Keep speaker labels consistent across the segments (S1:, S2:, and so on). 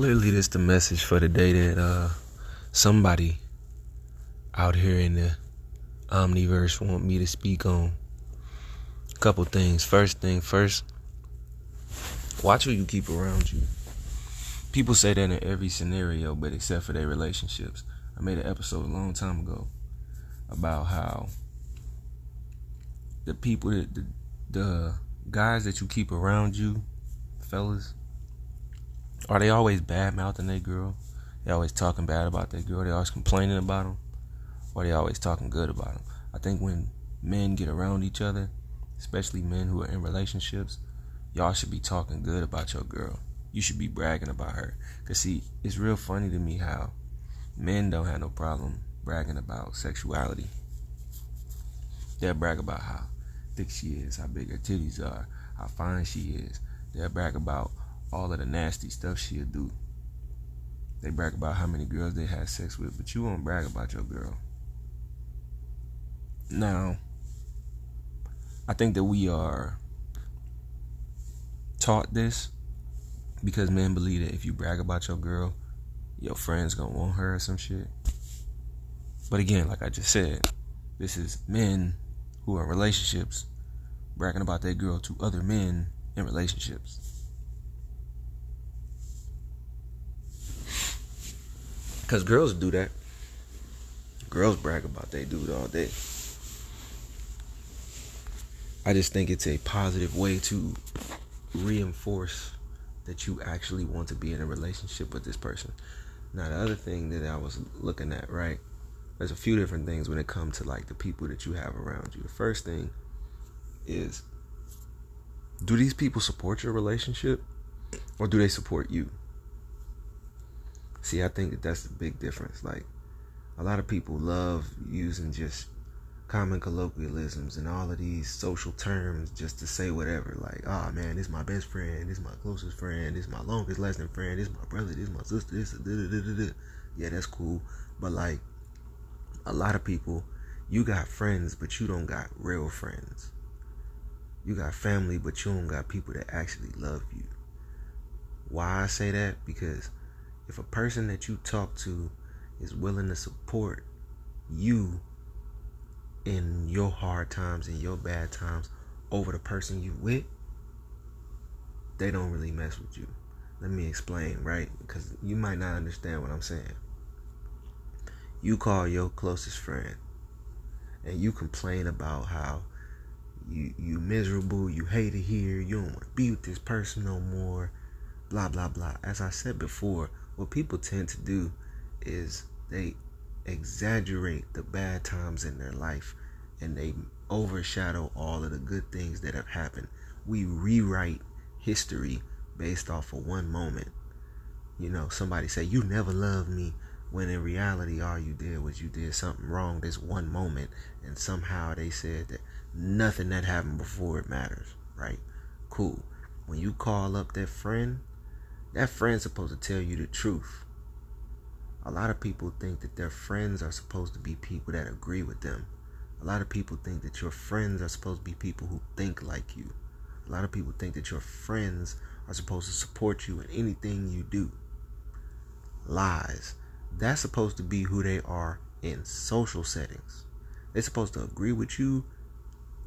S1: clearly this the message for the day that uh somebody out here in the omniverse want me to speak on. A couple things. First thing first watch who you keep around you. People say that in every scenario but except for their relationships. I made an episode a long time ago about how the people that the, the guys that you keep around you fellas are they always bad mouthing their girl? They always talking bad about their girl. They always complaining about them, or they always talking good about them. I think when men get around each other, especially men who are in relationships, y'all should be talking good about your girl. You should be bragging about her. Cause see, it's real funny to me how men don't have no problem bragging about sexuality. They'll brag about how thick she is, how big her titties are, how fine she is. They'll brag about all of the nasty stuff she'll do. They brag about how many girls they had sex with, but you won't brag about your girl. Now, I think that we are taught this because men believe that if you brag about your girl, your friends gonna want her or some shit. But again, like I just said, this is men who are in relationships bragging about their girl to other men in relationships. Because girls do that. Girls brag about they dude all day. I just think it's a positive way to reinforce that you actually want to be in a relationship with this person. Now, the other thing that I was looking at, right? There's a few different things when it comes to like the people that you have around you. The first thing is do these people support your relationship or do they support you? See, I think that that's the big difference. Like, a lot of people love using just common colloquialisms and all of these social terms just to say whatever. Like, oh man, this is my best friend, this is my closest friend, this is my longest lasting friend, this is my brother, this is my sister, this is. Yeah, that's cool. But like, a lot of people, you got friends, but you don't got real friends. You got family, but you don't got people that actually love you. Why I say that? Because if a person that you talk to is willing to support you in your hard times and your bad times over the person you with, they don't really mess with you. Let me explain, right? Because you might not understand what I'm saying. You call your closest friend and you complain about how you you miserable, you hate it here, you don't want to be with this person no more, blah blah blah. As I said before, what people tend to do is they exaggerate the bad times in their life and they overshadow all of the good things that have happened. We rewrite history based off of one moment. You know, somebody say you never loved me when in reality all you did was you did something wrong this one moment and somehow they said that nothing that happened before it matters, right? Cool. When you call up that friend that friend's supposed to tell you the truth. A lot of people think that their friends are supposed to be people that agree with them. A lot of people think that your friends are supposed to be people who think like you. A lot of people think that your friends are supposed to support you in anything you do. Lies. That's supposed to be who they are in social settings. They're supposed to agree with you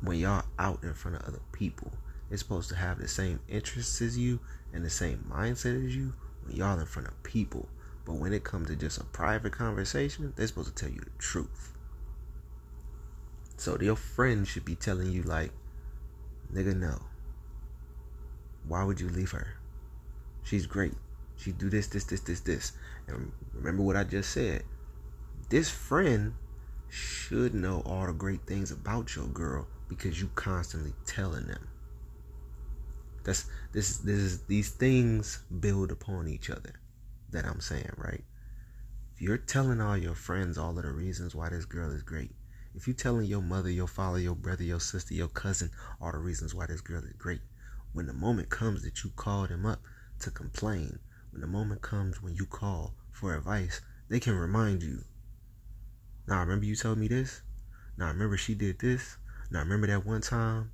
S1: when y'all out in front of other people. They're supposed to have the same interests as you and the same mindset as you when y'all in front of people. But when it comes to just a private conversation, they're supposed to tell you the truth. So your friend should be telling you like, nigga, no. Why would you leave her? She's great. She do this, this, this, this, this. And remember what I just said. This friend should know all the great things about your girl because you constantly telling them. That's this this is these things build upon each other that I'm saying, right? If you're telling all your friends all of the reasons why this girl is great, if you're telling your mother, your father, your brother, your sister, your cousin all the reasons why this girl is great, when the moment comes that you call them up to complain, when the moment comes when you call for advice, they can remind you. Now remember you told me this? Now remember she did this? Now remember that one time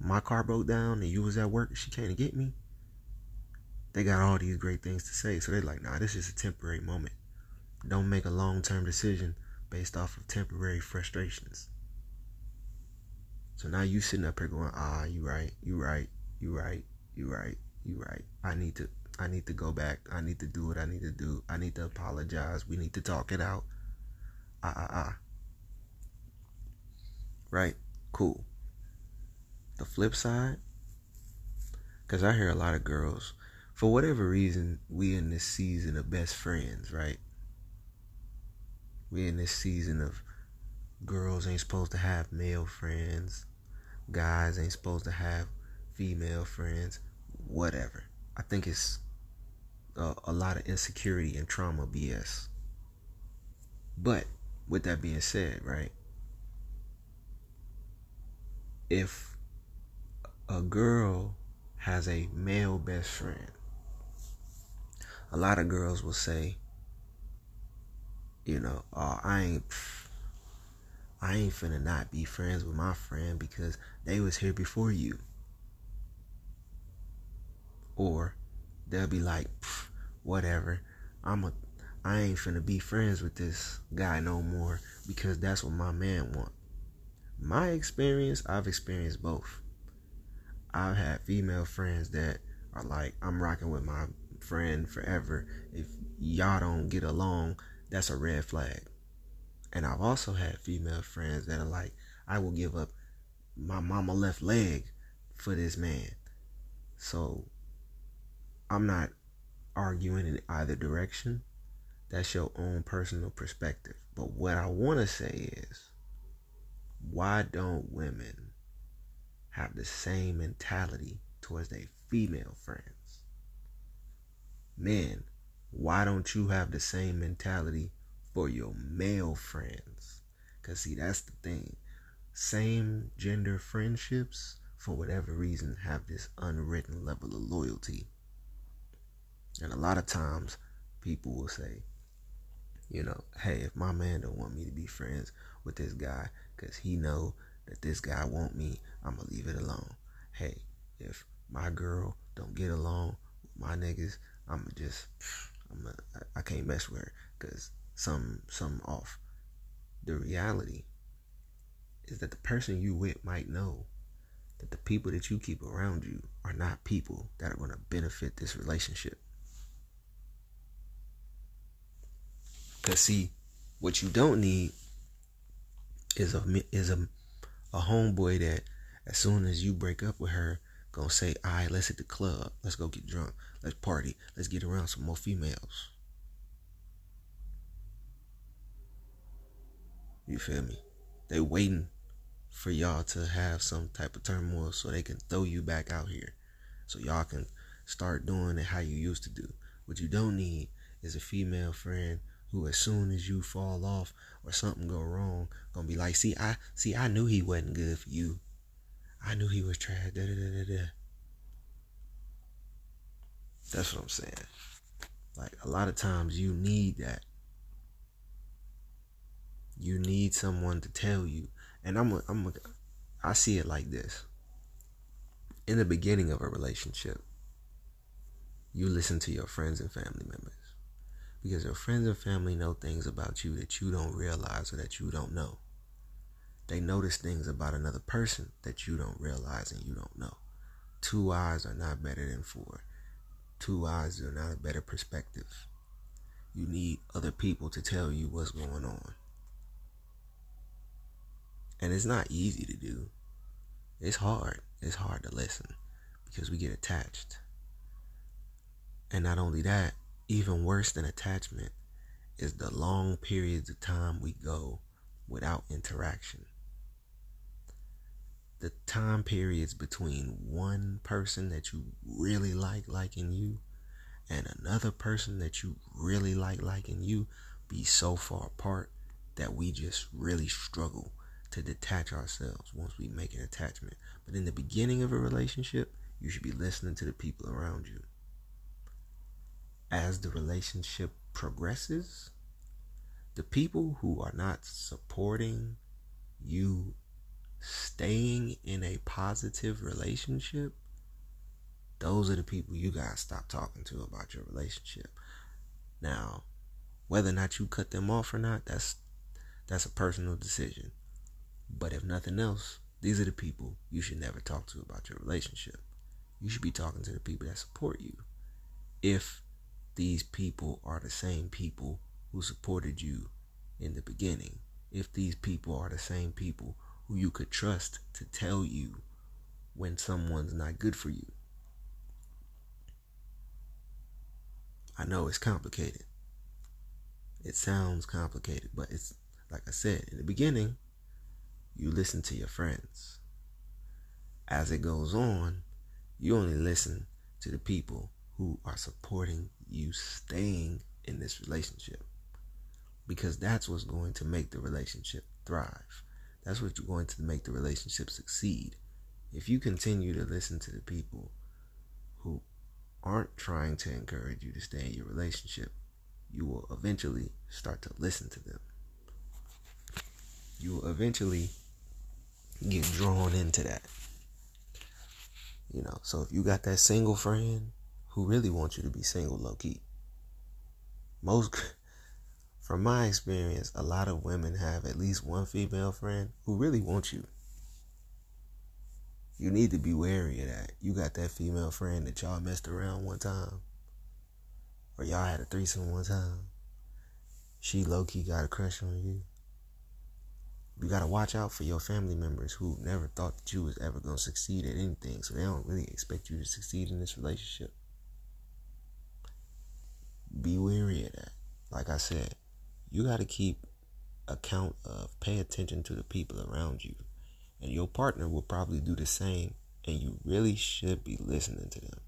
S1: my car broke down and you was at work, she came to get me. they got all these great things to say. So they're like, nah, this is a temporary moment. Don't make a long term decision based off of temporary frustrations. So now you sitting up here going, ah, you right, you right, you right, you right, you right. I need to I need to go back. I need to do what I need to do. I need to apologize. We need to talk it out. Ah ah ah. Right? Cool. The flip side, because I hear a lot of girls, for whatever reason, we in this season of best friends, right? We in this season of girls ain't supposed to have male friends, guys ain't supposed to have female friends, whatever. I think it's a, a lot of insecurity and trauma BS. But with that being said, right? If a girl has a male best friend, a lot of girls will say, you know, oh, I ain't, I ain't finna not be friends with my friend because they was here before you. Or they'll be like, whatever, I'm a, I ain't finna be friends with this guy no more because that's what my man want. My experience, I've experienced both. I've had female friends that are like, I'm rocking with my friend forever. If y'all don't get along, that's a red flag. And I've also had female friends that are like, I will give up my mama left leg for this man. So I'm not arguing in either direction. That's your own personal perspective. But what I want to say is, why don't women have the same mentality towards their female friends? Men, why don't you have the same mentality for your male friends? Because, see, that's the thing. Same gender friendships, for whatever reason, have this unwritten level of loyalty. And a lot of times, people will say, you know, hey, if my man don't want me to be friends with this guy because he know that this guy want me, I'm gonna leave it alone. Hey, if my girl don't get along with my niggas, I'm gonna just I'm a, I can't mess with her because some some off. The reality is that the person you with might know that the people that you keep around you are not people that are going to benefit this relationship. Cause see, what you don't need is a is a a homeboy that as soon as you break up with her, gonna say, "All right, let's hit the club. Let's go get drunk. Let's party. Let's get around some more females." You feel me? They waiting for y'all to have some type of turmoil so they can throw you back out here, so y'all can start doing it how you used to do. What you don't need is a female friend who as soon as you fall off or something go wrong, gonna be like, see, I see, I knew he wasn't good for you. I knew he was trash. Da, da, da, da, da. That's what I'm saying. Like a lot of times you need that. You need someone to tell you. And I'm a, I'm a, I see it like this. In the beginning of a relationship, you listen to your friends and family members because your friends and family know things about you that you don't realize or that you don't know. They notice things about another person that you don't realize and you don't know. Two eyes are not better than four. Two eyes are not a better perspective. You need other people to tell you what's going on. And it's not easy to do. It's hard. It's hard to listen because we get attached. And not only that, even worse than attachment is the long periods of time we go without interaction. The time periods between one person that you really like liking you and another person that you really like liking you be so far apart that we just really struggle to detach ourselves once we make an attachment. But in the beginning of a relationship, you should be listening to the people around you as the relationship progresses, the people who are not supporting you staying in a positive relationship those are the people you gotta stop talking to about your relationship. Now, whether or not you cut them off or not, that's that's a personal decision. But if nothing else, these are the people you should never talk to about your relationship. You should be talking to the people that support you. If these people are the same people who supported you in the beginning, if these people are the same people who you could trust to tell you when someone's not good for you. I know it's complicated. It sounds complicated, but it's like I said in the beginning, you listen to your friends. As it goes on, you only listen to the people who are supporting you staying in this relationship. Because that's what's going to make the relationship thrive. That's what's going to make the relationship succeed. If you continue to listen to the people who aren't trying to encourage you to stay in your relationship, you will eventually start to listen to them. You will eventually get drawn into that. You know, so if you got that single friend who really want you to be single low key, most, from my experience, a lot of women have at least one female friend who really wants you. You need to be wary of that. You got that female friend that y'all messed around one time, or y'all had a threesome one time. She low key got a crush on you. You gotta watch out for your family members who never thought that you was ever gonna succeed at anything, so they don't really expect you to succeed in this relationship. Be wary of that. Like I said, you gotta keep account of pay attention to the people around you. And your partner will probably do the same, and you really should be listening to them.